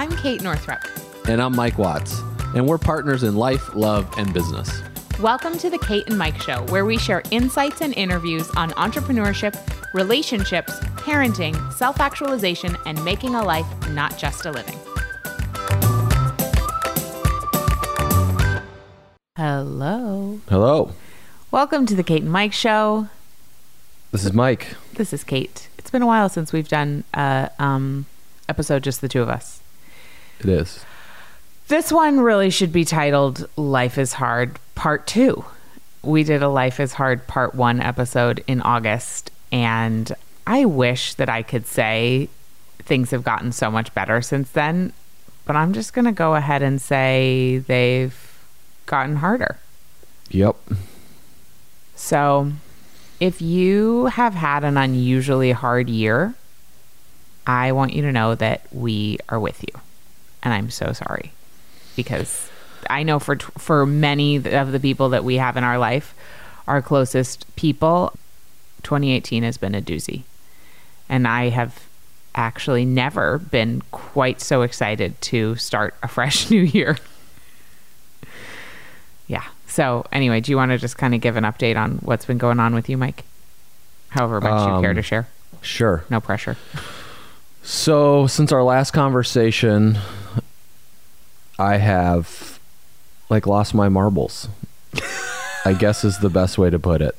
I'm Kate Northrup. And I'm Mike Watts. And we're partners in life, love, and business. Welcome to the Kate and Mike Show, where we share insights and interviews on entrepreneurship, relationships, parenting, self actualization, and making a life, not just a living. Hello. Hello. Welcome to the Kate and Mike Show. This is Mike. This is Kate. It's been a while since we've done a um, episode just the two of us. It is. This one really should be titled Life is Hard Part 2. We did a Life is Hard Part 1 episode in August, and I wish that I could say things have gotten so much better since then, but I'm just going to go ahead and say they've gotten harder. Yep. So, if you have had an unusually hard year, I want you to know that we are with you. And I'm so sorry because I know for for many of the people that we have in our life, our closest people, 2018 has been a doozy. And I have actually never been quite so excited to start a fresh new year. yeah. So, anyway, do you want to just kind of give an update on what's been going on with you, Mike? However much you care Um, to share. Sure. No pressure. So, since our last conversation, I have like lost my marbles. I guess is the best way to put it.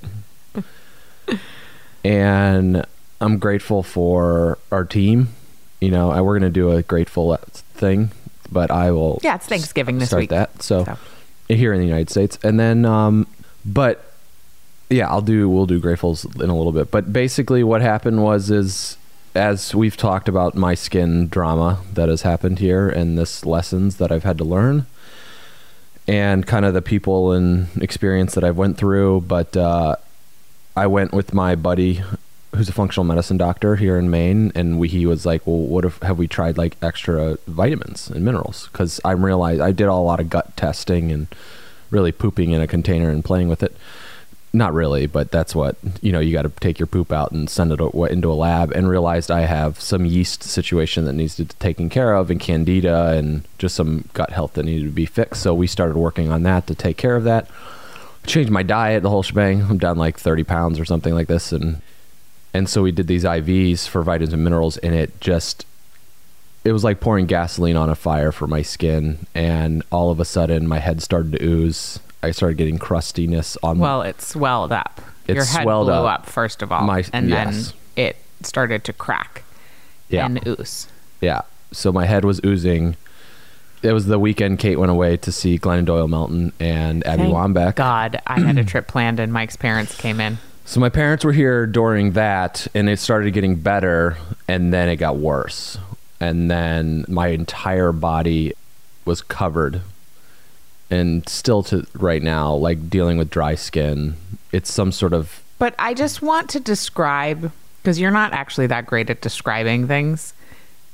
And I'm grateful for our team. You know, and we're going to do a grateful thing, but I will Yeah, it's Thanksgiving this start week. that. So, So. here in the United States, and then, um, but yeah, I'll do. We'll do gratefuls in a little bit. But basically, what happened was is as we've talked about my skin drama that has happened here, and this lessons that I've had to learn, and kind of the people and experience that I've went through. But uh, I went with my buddy who's a functional medicine doctor here in Maine, and we, he was like, "Well, what if have we tried like extra vitamins and minerals?" Because I'm realized I did a lot of gut testing and really pooping in a container and playing with it. Not really, but that's what you know. You got to take your poop out and send it into a lab, and realized I have some yeast situation that needs to be taken care of, and candida, and just some gut health that needed to be fixed. So we started working on that to take care of that. Changed my diet, the whole shebang. I'm down like 30 pounds or something like this, and and so we did these IVs for vitamins and minerals, and it just it was like pouring gasoline on a fire for my skin. And all of a sudden, my head started to ooze. I started getting crustiness on. Well, it swelled up. It Your head swelled blew up. up. first of all, My- and yes. then it started to crack yeah, and ooze. yeah. So my head was oozing. It was the weekend Kate went away to see Glennon Doyle Melton and Abby Thank Wambach. God, I had a trip planned, and Mike's parents came in. So my parents were here during that, and it started getting better, and then it got worse, and then my entire body was covered, and still to right now, like dealing with dry skin. It's some sort of But I just want to describe because you're not actually that great at describing things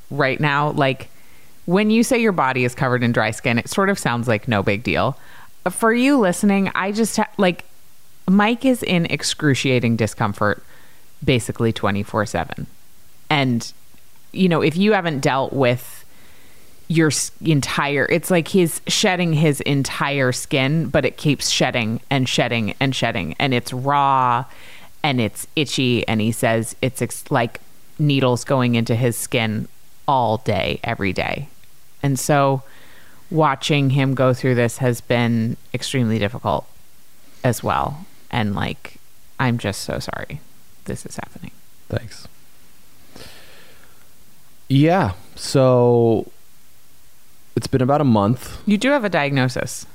right now. Like when you say your body is covered in dry skin, it sort of sounds like no big deal. For you listening, I just ha- like Mike is in excruciating discomfort basically 24 7. And, you know, if you haven't dealt with your entire it's like he's shedding his entire skin but it keeps shedding and shedding and shedding and it's raw and it's itchy and he says it's ex- like needles going into his skin all day every day. And so watching him go through this has been extremely difficult as well. And like i'm just so sorry this is happening. Thanks. Yeah, so it's been about a month. you do have a diagnosis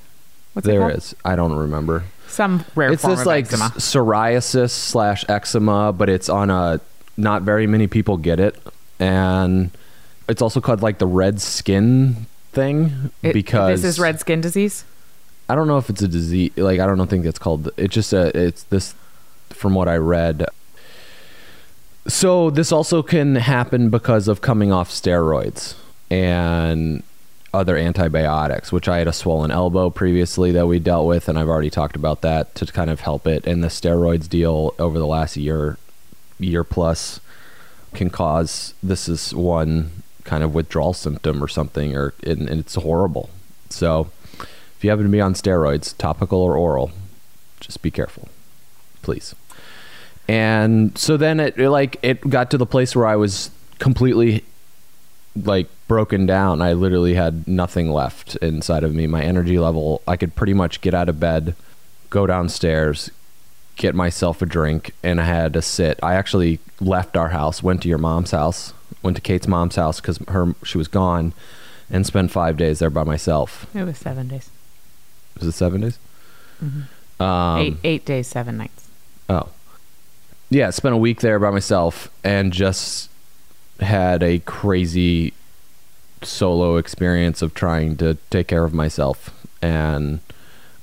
what's it There called? is. I don't remember. some rare it's form this of like eczema. s- psoriasis slash eczema, but it's on a not very many people get it, and it's also called like the red skin thing It- because this is red skin disease. I don't know if it's a disease. Like I don't know, think it's called. It's just a. It's this from what I read. So this also can happen because of coming off steroids and other antibiotics, which I had a swollen elbow previously that we dealt with, and I've already talked about that to kind of help it. And the steroids deal over the last year, year plus, can cause this is one kind of withdrawal symptom or something, or and, and it's horrible. So if you happen to be on steroids, topical or oral, just be careful, please. And so then it, it like it got to the place where I was completely like broken down. I literally had nothing left inside of me. My energy level, I could pretty much get out of bed, go downstairs, get myself a drink, and I had to sit. I actually left our house, went to your mom's house, went to Kate's mom's house because her she was gone, and spent five days there by myself. It was seven days. Was it seven days? Mm-hmm. Um, eight eight days, seven nights. Oh, yeah. Spent a week there by myself and just had a crazy solo experience of trying to take care of myself, and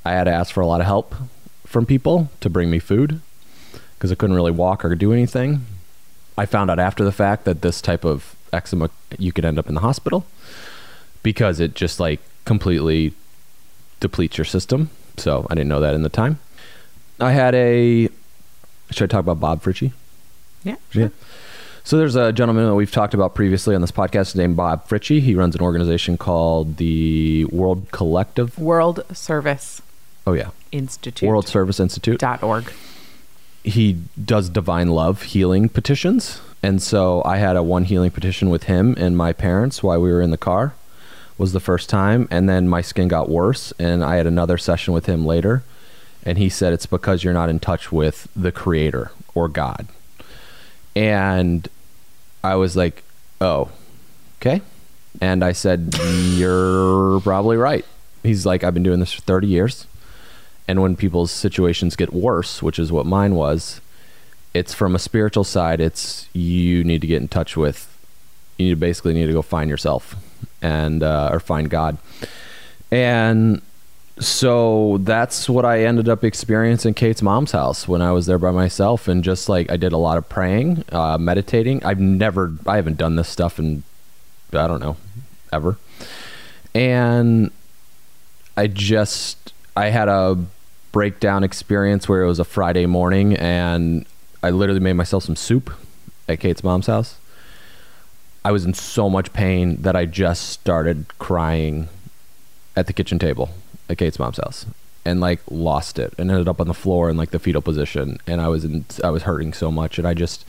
I had to ask for a lot of help from people to bring me food because I couldn't really walk or do anything. I found out after the fact that this type of eczema you could end up in the hospital because it just like completely depletes your system. So I didn't know that in the time. I had a. Should I talk about Bob Fritchie? Yeah. Yeah. So there's a gentleman that we've talked about previously on this podcast named Bob Fritchie. He runs an organization called the World Collective. World Service Oh yeah, Institute. World Service Institute. dot org. he does divine love healing petitions and so i had a one healing petition with him and my parents while we were in the car was the first time and then my skin got worse and i had another session with him later and he said it's because you're not in touch with the creator or god and i was like oh okay and i said you're probably right he's like i've been doing this for 30 years and when people's situations get worse, which is what mine was, it's from a spiritual side. It's you need to get in touch with. You basically need to go find yourself, and uh, or find God, and so that's what I ended up experiencing Kate's mom's house when I was there by myself, and just like I did a lot of praying, uh, meditating. I've never, I haven't done this stuff in, I don't know, ever, and I just I had a breakdown experience where it was a Friday morning and I literally made myself some soup at Kate's mom's house. I was in so much pain that I just started crying at the kitchen table at Kate's mom's house and like lost it and ended up on the floor in like the fetal position and I was in I was hurting so much and I just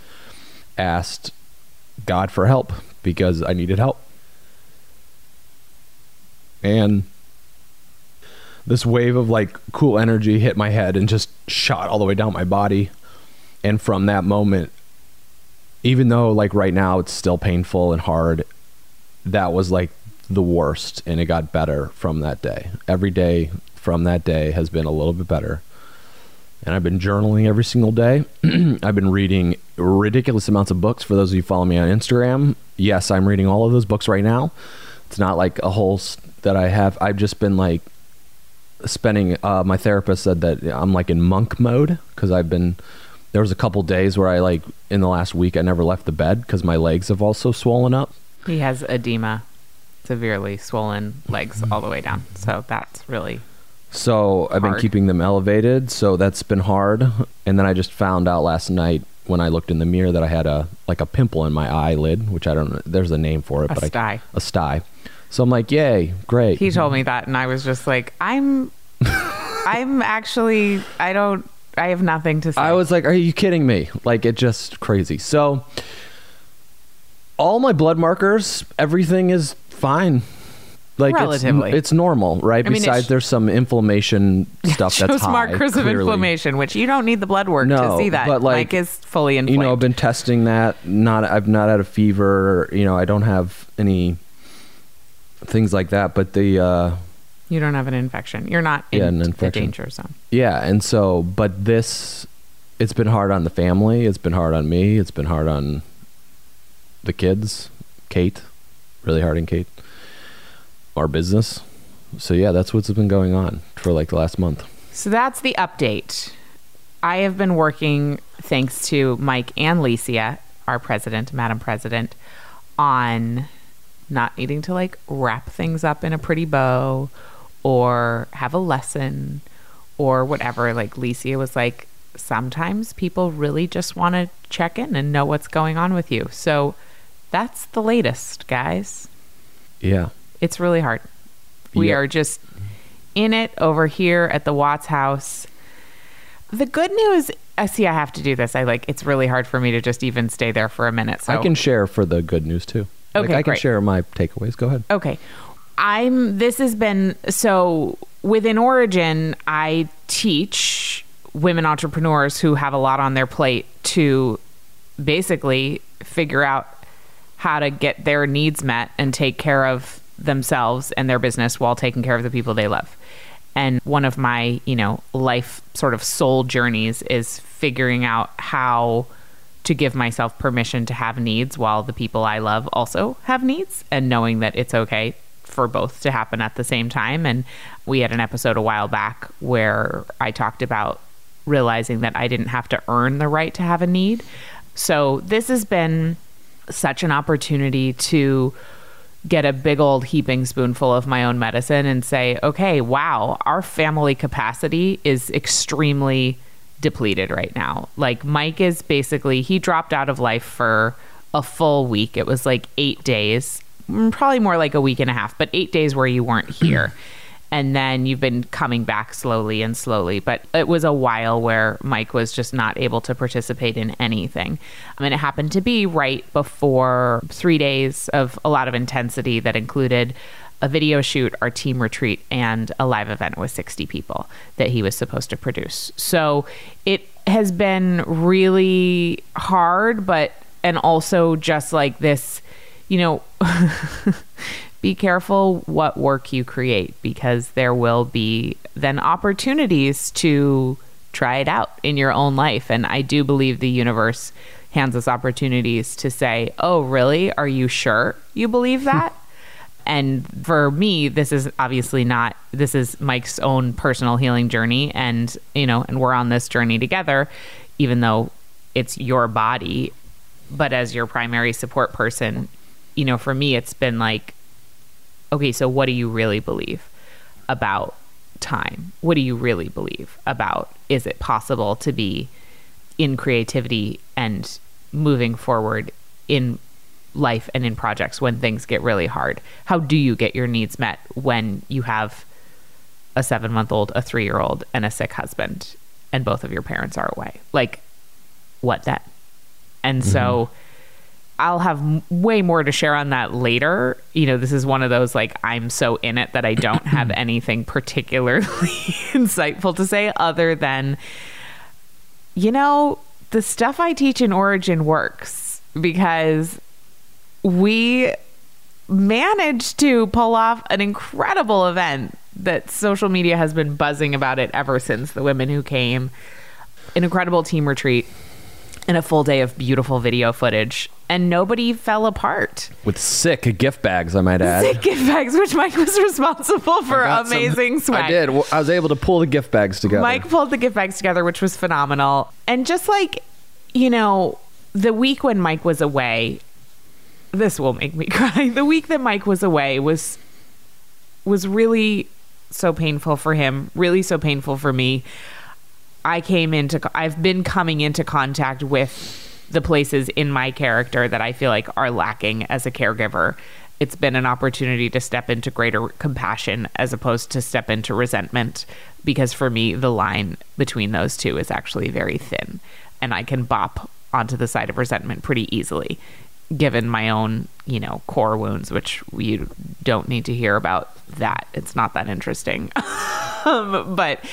asked God for help because I needed help. And this wave of like cool energy hit my head and just shot all the way down my body. And from that moment, even though like right now it's still painful and hard, that was like the worst. And it got better from that day. Every day from that day has been a little bit better. And I've been journaling every single day. I've been reading ridiculous amounts of books. For those of you follow me on Instagram, yes, I'm reading all of those books right now. It's not like a whole s- that I have. I've just been like spending uh, my therapist said that i'm like in monk mode because i've been there was a couple days where i like in the last week i never left the bed because my legs have also swollen up He has edema, severely swollen legs mm-hmm. all the way down. So that's really so i've been Hard. keeping them elevated so that's been hard and then i just found out last night when i looked in the mirror that i had a like a pimple in my eyelid which i don't know there's a name for it a but sty. I, a sty so i'm like yay great He told me that, and I was just like, I'm, I'm actually, I don't, I have nothing to say. I was like, "Are you kidding me?" Like it just crazy. So all my blood markers, everything is fine. Like Relatively. it's, it's normal, right? I mean, Besides, there's some inflammation stuff shows that's high. markers of clearly. inflammation, which you don't need the blood work to see that. but, like, Mike is fully inflamed. You know, I've been testing that. Not, I've not had a fever. You know, I don't have any things like that. But the, uh, you don't have an infection. You're not in Yeah, an the infection. danger zone. yeah, and so, but this, it's been hard on the family. It's been hard on me. It's been hard on the kids, Kate, really hard on Kate, our business. So yeah, that's what's been going on for like the last month. So that's the update. I have been working, thanks to Mike and Licia, our president, Madam President, on not needing to like wrap things up in a pretty bow or have a lesson or whatever. Like Licia was like, sometimes people really just want to check in and know what's going on with you. So that's the latest, guys. Yeah. It's really hard. We Yeah. are just in it over here at the Watts house. The good news, I see I have to do this. I like it's really hard for me to just even stay there for a minute. So I can share for the good news too. like Okay, I can great. share my takeaways. Go ahead. Okay. I'm this has been so within Origin, I teach women entrepreneurs who have a lot on their plate to basically figure out how to get their needs met and take care of themselves and their business while taking care of the people they love. And one of my, you know, life sort of soul journeys is figuring out how to give myself permission to have needs while the people I love also have needs and knowing that it's okay for both to happen at the same time. And we had an episode a while back where I talked about realizing that I didn't have to earn the right to have a need. So this has been such an opportunity to get a big old heaping spoonful of my own medicine and say, okay, wow, our family capacity is extremely depleted right now. Like Mike is basically, he dropped out of life for a full week. It was like eight days, mm, probably more like a week and a half, but eight days where you weren't here. and then you've been coming back slowly and slowly. But it was a while where Mike was just not able to participate in anything. I mean, it happened to be right before three days of a lot of intensity that included a video shoot, our team retreat, and a live event with 60 people that he was supposed to produce. So it has been really hard, but, and also just like this, you know, be careful what work you create because there will be then opportunities to try it out in your own life. And I do believe the universe hands us opportunities to say, oh, really? Are you sure you believe that? and for me this is obviously not this is mike's own personal healing journey and you know and we're on this journey together even though it's your body but as your primary support person you know for me it's been like okay so what do you really believe about time what do you really believe about is it possible to be in creativity and moving forward in life and in projects when things get really hard? How do you get your needs met when you have a seven month old, a three year old, and a sick husband, and both of your parents are away? Like, what then? And so mm-hmm. I'll have way more to share on that later. You know, this is one of those like I'm so in it that I don't have anything particularly insightful to say other than, you know, the stuff I teach in Origin works because we managed to pull off an incredible event that social media has been buzzing about it ever since the women who came an incredible team retreat and a full day of beautiful video footage and nobody fell apart With sick gift bags, I might add. sick gift bags which mike was responsible for Got some- amazing swag I did. I was able to pull the gift bags together. Mike pulled the gift bags together, which was phenomenal. And just like, you know, the week when Mike was away, this will make me cry. The week that Mike was away was was really so painful for him, really so painful for me. I came into I've been coming into contact with the places in my character that I feel like are lacking as a caregiver. It's been an opportunity to step into greater compassion as opposed to step into resentment because for me the line between those two is actually very thin and I can bop onto the side of resentment pretty easily given my own, you know, core wounds which we don't need to hear about that. It's not that interesting. um, but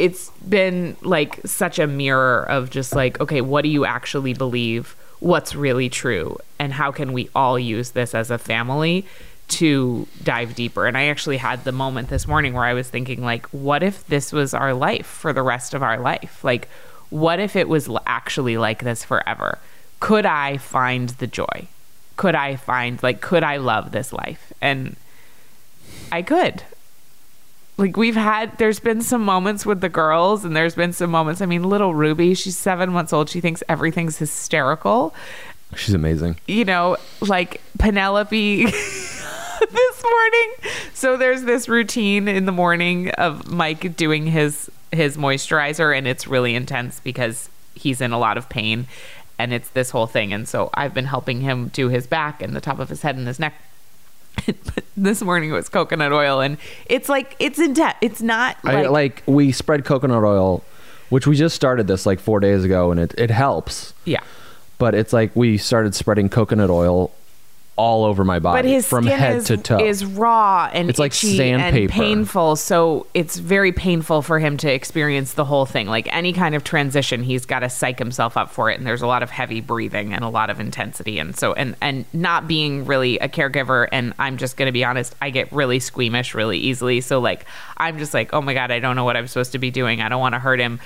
it's been like such a mirror of just like, okay, what do you actually believe? What's really true? And how can we all use this as a family to dive deeper? And I actually had the moment this morning where I was thinking, like, what if this was our life for the rest of our life? Like, what if it was actually like this forever? Could I find the joy? Could I find, like, could I love this life? And I could like we've had there's been some moments with the girls and there's been some moments i mean little ruby she's seven months old she thinks everything's hysterical She's amazing. you know like penelope this morning so there's this routine in the morning of mike doing his his moisturizer and it's really intense because he's in a lot of pain and it's this whole thing. And so I've been helping him do his back and the top of his head and his neck. but this morning it was coconut oil, and it's like it's intense. It's not like, I, like we spread coconut oil, which we just started this like four days ago, and it it helps. yeah. But it's like we started spreading coconut oil all over my body But his from skin head is, to toe. is raw and It's like sandpaper. painful. So it's very painful for him to experience the whole thing. Like any kind of transition, he's got to psych himself up for it. And there's a lot of heavy breathing and a lot of intensity. And so and and not being really a caregiver. And I'm just gonna be honest, I get really squeamish really easily. So like I'm just like, oh my god, I don't know what I'm supposed to be doing. I don't want to hurt him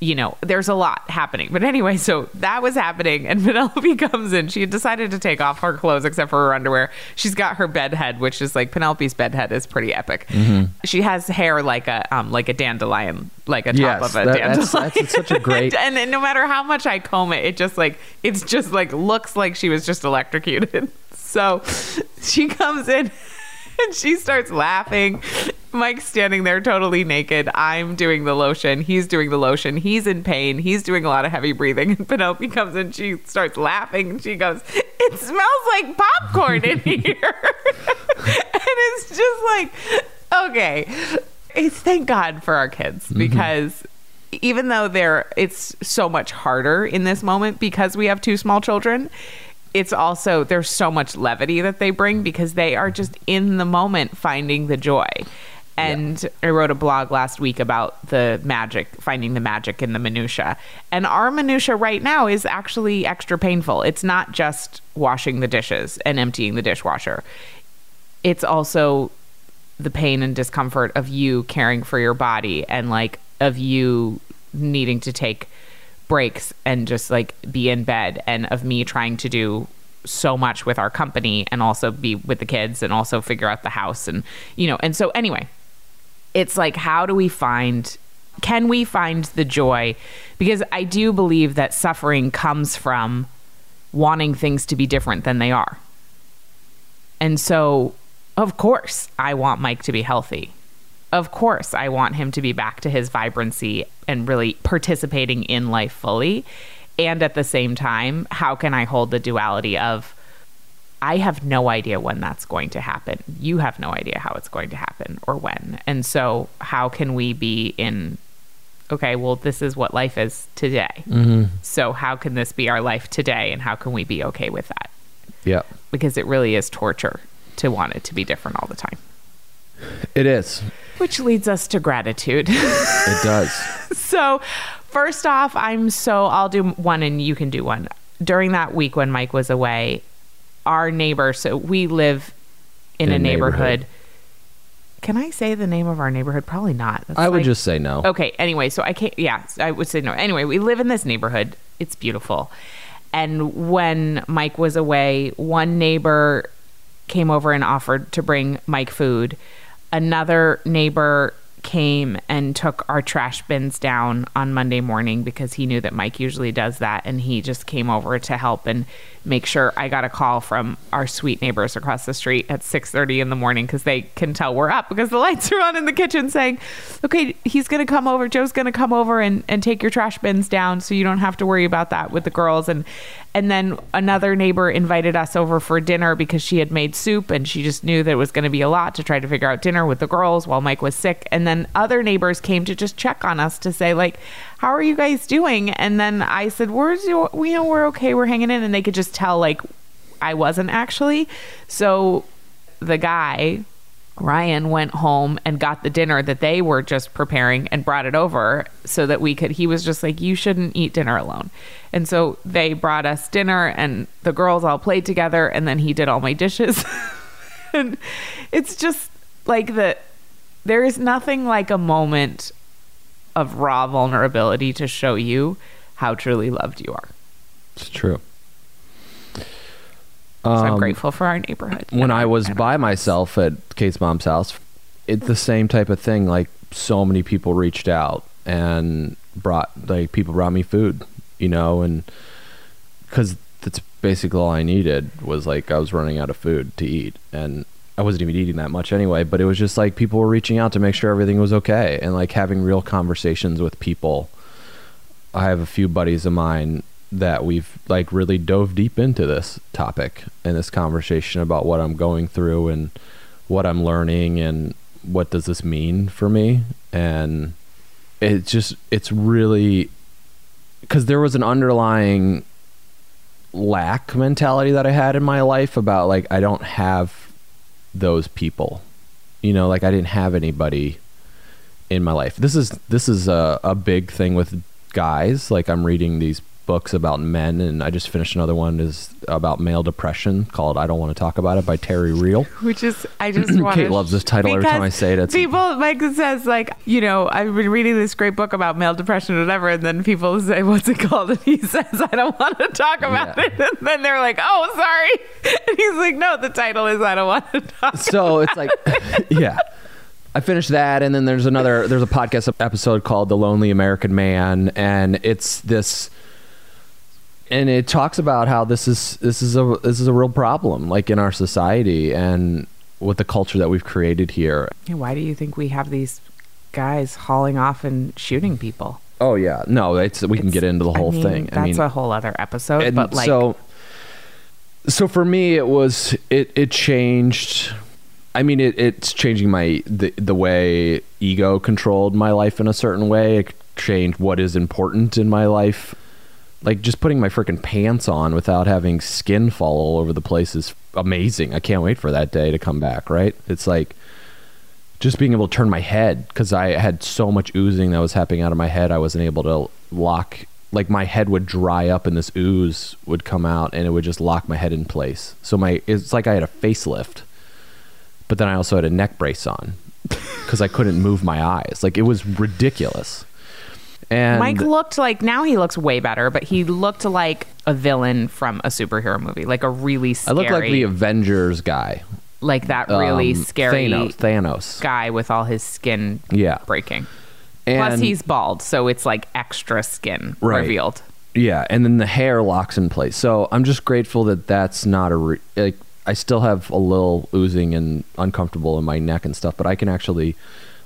you know, there's a lot happening. But anyway, so that was happening, and Penelope comes in. She had decided to take off her clothes except for her underwear. She's got her bed head, which is like Penelope's bed head is pretty epic. She has hair like a um like a dandelion, like a top Yes, of a that- dandelion. that's- that's such a great- and, and no matter how much I comb it, it just like it's just like looks like she was just electrocuted. So she comes in and she starts laughing. Mike's standing there totally naked. I'm doing the lotion. He's doing the lotion. He's in pain. He's doing a lot of heavy breathing. And Penelope comes in. She starts laughing. And she goes, It smells like popcorn in here. and it's just like, okay. It's thank God for our kids mm-hmm. because even though they're it's so much harder in this moment because we have two small children it's also there's so much levity that they bring because they are just in the moment finding the joy and I wrote a blog last week about the magic, finding the magic in the minutia. And our minutia right now is actually extra painful. It's not just washing the dishes and emptying the dishwasher. It's also the pain and discomfort of you caring for your body and like of you needing to take breaks and just like be in bed and of me trying to do so much with our company and also be with the kids and also figure out the house and you know and so anyway it's like how do we find can we find the joy? Because i do believe that suffering comes from wanting things to be different than they are. And so of course i want mike to be healthy of course i want him to be back to his vibrancy and really participating in life fully and at the same time how can i hold the duality of I have no idea when that's going to happen. You have no idea how it's going to happen or when. And so, how can we be in, okay, well, this is what life is today. Mm-hmm. So, how can this be our life today? And how can we be okay with that? yeah, Because it really is torture to want it to be different all the time. it is. Which leads us to gratitude. It does. so, first off, I'm so, I'll do one and you can do one. During that week when Mike was away, our neighbor, so we live in, In a neighborhood. neighborhood. Can I say the name of our neighborhood? Probably not. That's I would just say no. Okay, anyway, so I can't, yeah, I would say no. Anyway, we live in this neighborhood. It's beautiful. And when Mike was away, one neighbor came over and offered to bring Mike food. Another neighbor came and took our trash bins down on Monday morning because he knew that Mike usually does that and he just came over to help and make sure I got a call from our sweet neighbors across the street at 6:30 in the morning cuz they can tell we're up because the lights are on in the kitchen saying, "Okay, he's going to come over. Joe's going to come over and and take your trash bins down so you don't have to worry about that with the girls." And and then another neighbor invited us over for dinner because she had made soup and she just knew that it was going to be a lot to try to figure out dinner with the girls while Mike was sick. And then other neighbors came to just check on us to say like, "How are you guys doing?" And then I said, "We're we know we're okay. We're hanging in." And they could just tell like I wasn't actually. So the guy Ryan went home and got the dinner that they were just preparing and brought it over so that we could. He was just like, You shouldn't eat dinner alone. And so they brought us dinner, and the girls all played together, and then he did all my dishes. and it's just like the, there is nothing like a moment of raw vulnerability to show you how truly loved you are. It's true. So I'm Um, grateful for our neighborhood. when I was by myself at Kate's mom's house, it's the same type of thing. Like so many people reached out and brought like people brought me food, you know, and because that's basically all I needed was like I was running out of food to eat, and I wasn't even eating that much anyway. But it was just like people were reaching out to make sure everything was okay, and like having real conversations with people. I have a few buddies of mine that we've like really dove deep into this topic and this conversation about what I'm going through and what I'm learning and what does this mean for me and it's just it's really because there was an underlying lack mentality that I had in my life about like I don't have those people. You know, like I didn't have anybody in my life. This is this is a, a big thing with guys. Like I'm reading these books about men, and I just finished another one is about male depression called "I Don't Want to Talk About It" by Terry Real. Which is, I just want. Kate loves this title every time I say it. It's people Mike says like, you know, I've been reading this great book about male depression or whatever, and then people say, "What's it called?" And he says, "I don't want to talk about Yeah. it." And then they're like, "Oh, sorry," and he's like, "No, the title is I don't want to talk." so it's like yeah i finished that and then there's another there's a podcast episode called the lonely american man and it's this and it talks about how this is this is a this is a real problem like in our society and with the culture that we've created here Why do you think we have these guys hauling off and shooting people? oh yeah no it's we can get into the whole I mean, thing That's i mean a whole other episode. but like, so so for me it was it it changed i mean it, it's changing my the, the way ego controlled my life in a certain way it changed what is important in my life like just putting my freaking pants on without having skin fall all over the place is amazing i can't wait for that day to come back right it's like just being able to turn my head because I had so much oozing that was happening out of my head. I wasn't able to lock, like my head would dry up and this ooze would come out and it would just lock my head in place. So my, it's like I had a facelift, but then I also had a neck brace on because I couldn't move my eyes. Like it was ridiculous. And Mike looked like now he looks way better, but he looked like a villain from a superhero movie, like a really I look like the Avengers guy. like that really um, scary Thanos. Thanos. guy with all his skin Yeah. breaking. And Plus, he's bald, so it's like extra skin Right. revealed. Yeah, and then the hair locks in place. So I'm just grateful that that's not a re- like. I still have a little oozing and uncomfortable in my neck and stuff, but I can actually,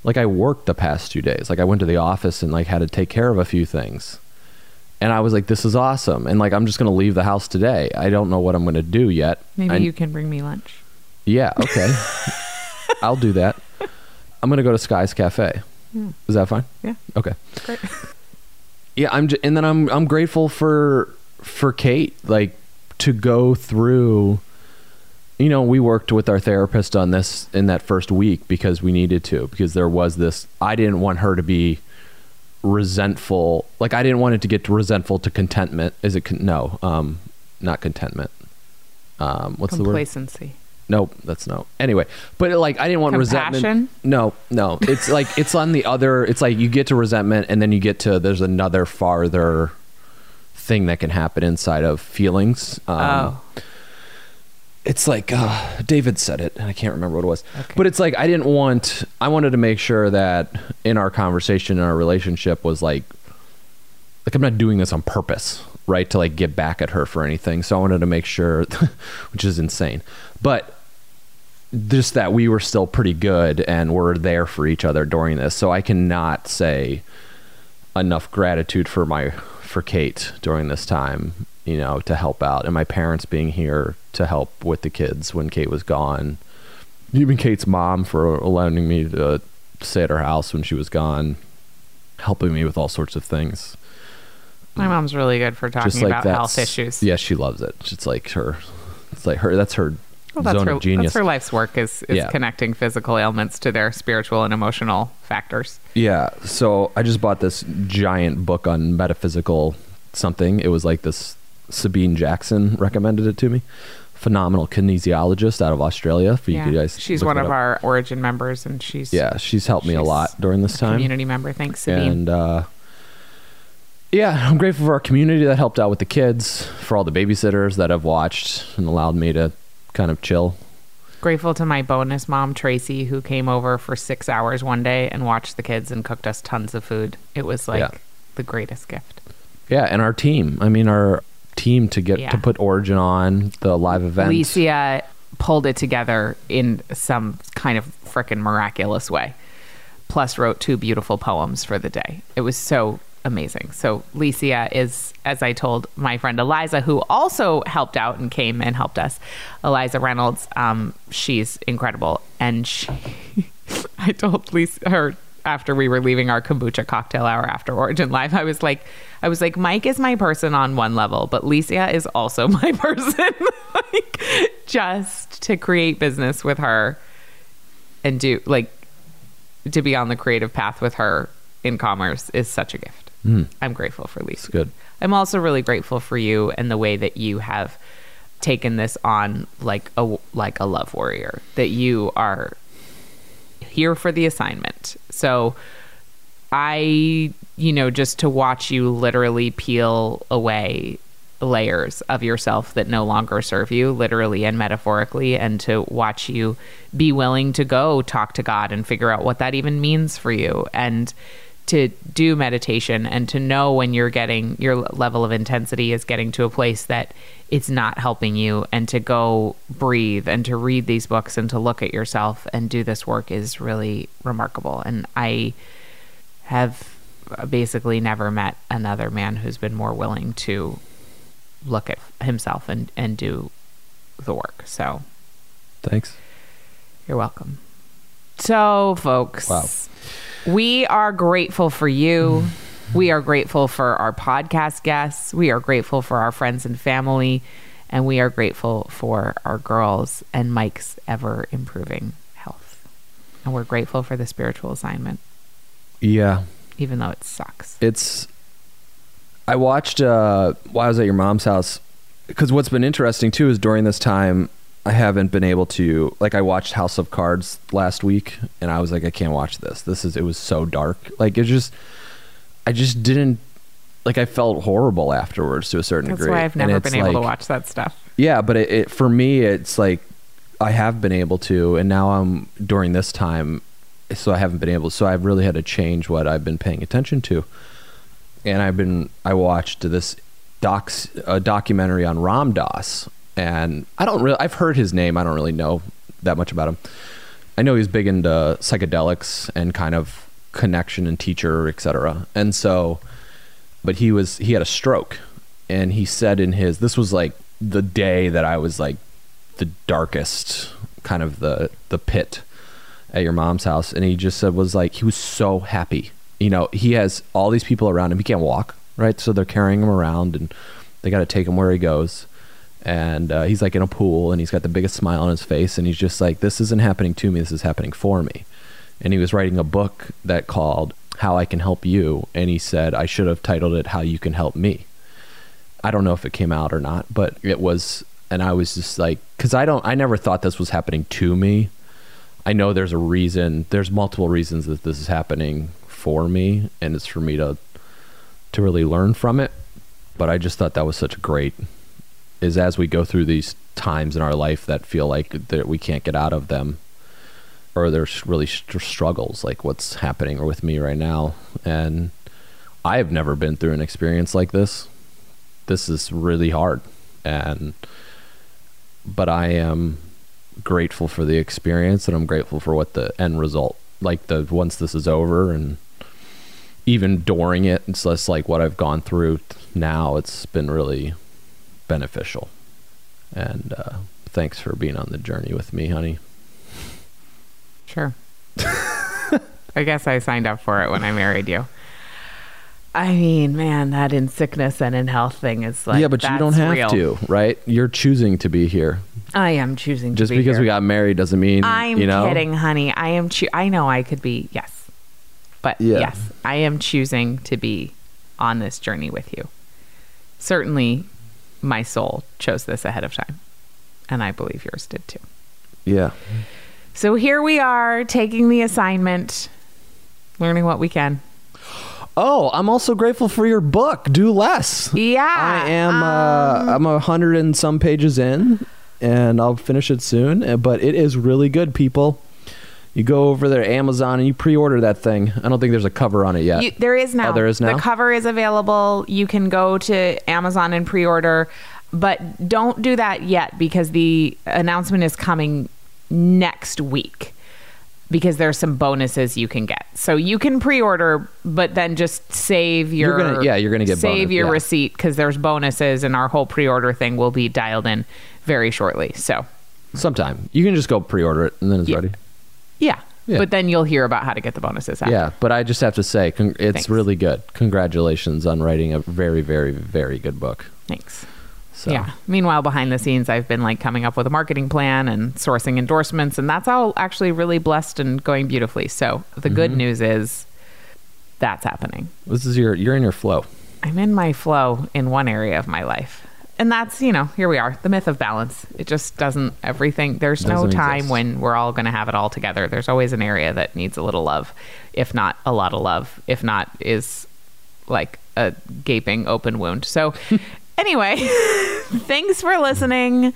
like, I worked the past two days. Like, I went to the office and like had to take care of a few things, and I was like, "This is awesome!" And like, I'm just gonna leave the house today. I don't know what I'm gonna do yet. Maybe I- you can bring me lunch. Yeah. Okay. I'll do that. I'm gonna go to Sky's Cafe. Hmm. Is that fine? Yeah. Okay. Great. yeah i'm j- and then i'm i'm grateful for for kate like to go through you know we worked with our therapist on this in that first week because we needed to because there was this i didn't want her to be resentful like i didn't want it to get resentful to contentment is it con- no um not contentment um what's the word Complacency. Nope, that's no. Anyway, but like I didn't want Compassion? resentment. No, no. It's like it's on the other. It's like you get to resentment, and then you get to there's another farther thing that can happen inside of feelings. Um, oh, it's like uh, David said it, and I can't remember what it was. Okay. But it's like I didn't want. I wanted to make sure that in our conversation, in our relationship, was like, like I'm not doing this on purpose, right? To like get back at her for anything. So I wanted to make sure, which is insane, but just that we were still pretty good and we're there for each other during this. So I cannot say enough gratitude for my for Kate during this time, you know, to help out and my parents being here to help with the kids when Kate was gone. Even Kate's mom for allowing me to stay at her house when she was gone, helping me with all sorts of things. my mom's really good for talking about health issues. Yeah, she loves it. It's like her it's like her that's her Well, that's zone her, of genius. that's her life's work is, is Yeah. connecting physical ailments to their spiritual and emotional factors. Yeah. So I just bought this giant book on metaphysical something. It was like this Sabine Jackson recommended it to me. Phenomenal kinesiologist out of Australia. For Yeah. you guys, she's one of up. our origin members, and she's Yeah, she's helped me a lot during this time. community member. Thanks, Sabine. And uh, yeah, I'm grateful for our community that helped out with the kids, for all the babysitters that have watched and allowed me to kind of chill. Grateful to my bonus mom, Tracy, who came over for six hours one day and watched the kids and cooked us tons of food. It was like Yeah. the greatest gift. Yeah, and our team. I mean, our team to get Yeah. to put Origin on the live event. Alicia pulled it together in some kind of frickin' miraculous way. Plus, wrote two beautiful poems for the day. It was so amazing. So Licia is, as I told my friend Eliza, who also helped out and came and helped us, Eliza Reynolds. Um, she's incredible, and she, I told Licia her after we were leaving our kombucha cocktail hour after Origin Live, I was like, I was like, Mike is my person on one level, but Licia is also my person. like, just to create business with her and do like to be on the creative path with her in commerce is such a gift. Hmm. I'm grateful for Licia. It's good. I'm also really grateful for you and the way that you have taken this on like a like a love warrior. That you are here for the assignment. So I, you know, just to watch you literally peel away layers of yourself that no longer serve you, literally and metaphorically, and to watch you be willing to go talk to God and figure out what that even means for you. And to do meditation and to know when you're getting your level of intensity is getting to a place that it's not helping you and to go breathe and to read these books and to look at yourself and do this work is really remarkable and i have basically never met another man who's been more willing to look at himself and and do the work so Thanks. you're welcome so folks Wow. We are grateful for you. We are grateful for our podcast guests. We are grateful for our friends and family. And we are grateful for our girls and Mike's ever improving health. And we're grateful for the spiritual assignment, Yeah. even though it sucks. it's i watched uh while i was at your mom's house because what's been interesting too is during this time i haven't been able to like i watched house of cards last week and i was like i can't watch this. This is it was so dark. Like it just i just didn't like i felt horrible afterwards to a certain That's degree. That's why I've never been able to watch that stuff. yeah but it, it for me it's like i have been able to and now i'm during this time so i haven't been able so i've really had to change what i've been paying attention to. And i've been i watched this docs a documentary on ram dass and i don't really i've heard his name. I don't really know that much about him. I know he's big into psychedelics and kind of connection and teacher etc and so but he was he had a stroke. And he said in his this was like the day that i was like the darkest kind of the the pit at your mom's house. And he just said was like he was so happy. You know he has all these people around him. He can't walk right? So they're carrying him around and they got to take him where he goes and uh, he's like in a pool and he's got the biggest smile on his face and he's just like this isn't happening to me this is happening for me and he was writing a book that called how i can help you and he said i should have titled it how you can help me I don't know if it came out or not, but it was, and I was just like, because I don't, I never thought this was happening to me. I know there's a reason, there's multiple reasons that this is happening for me, and it's for me to, to really learn from it. But I just thought that was such a great, is as we go through these times in our life that feel like that we can't get out of them, or there's really str- struggles like what's happening or with me right now, and I have never been through an experience like this. This is really hard. And but i am grateful for the experience and i'm grateful for what the end result like the once this is over and even during it it's just like what i've gone through now it's been really beneficial and uh, thanks for being on the journey with me honey Sure. I guess I signed up for it when I married you. I mean, man, that in sickness and in health thing is like yeah but you don't have real. to right you're choosing to be here I am choosing just to be because here. we got married doesn't mean I'm you know kidding, honey. I am. Choo- I know I could be. Yes, but Yeah. yes, I am choosing to be on this journey with you. Certainly, my soul chose this ahead of time, and I believe yours did too. yeah So here we are, taking the assignment, learning what we can. Oh, I'm also grateful for your book. Do less. Yeah, I am. um, uh, I'm a hundred and some pages in, and I'll finish it soon. uh, But it is really good, people. You go over there, Amazon, and you pre-order that thing. I don't think there's a cover on it yet. You, there is now. Oh, there is now? The cover is available. You can go to Amazon and pre-order, but don't do that yet because the announcement is coming next week. because there's some bonuses you can get. So you can pre-order, but then just save your You're gonna- yeah, you're gonna get save bonus, your yeah. receipt because there's bonuses, and our whole pre-order thing will be dialed in very shortly. So Sometime you can just go pre-order it and then it's Yeah. ready. Yeah. Yeah. but then you'll hear about how to get the bonuses. After. Yeah, but I just have to say, con- it's Thanks. really good. Congratulations on writing a very, very, very good book. thanks. So, Yeah. Meanwhile, behind the scenes, I've been like coming up with a marketing plan and sourcing endorsements, and that's all actually really blessed and going beautifully. So the Mm-hmm. good news is that's happening. this is your you're in your flow. I'm in my flow in one area of my life. And that's, you know, here we are, the myth of balance. It just doesn't, everything, there's no Doesn't time exist. when we're all going to have it all together. There's always an area that needs a little love, if not a lot of love, if not is like a gaping open wound. So, anyway, thanks for listening.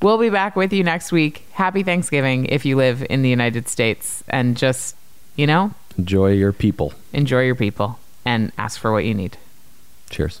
We'll be back with you next week. Happy Thanksgiving if you live in the United States and just, you know, Enjoy your people. enjoy your people and ask for what you need. Cheers.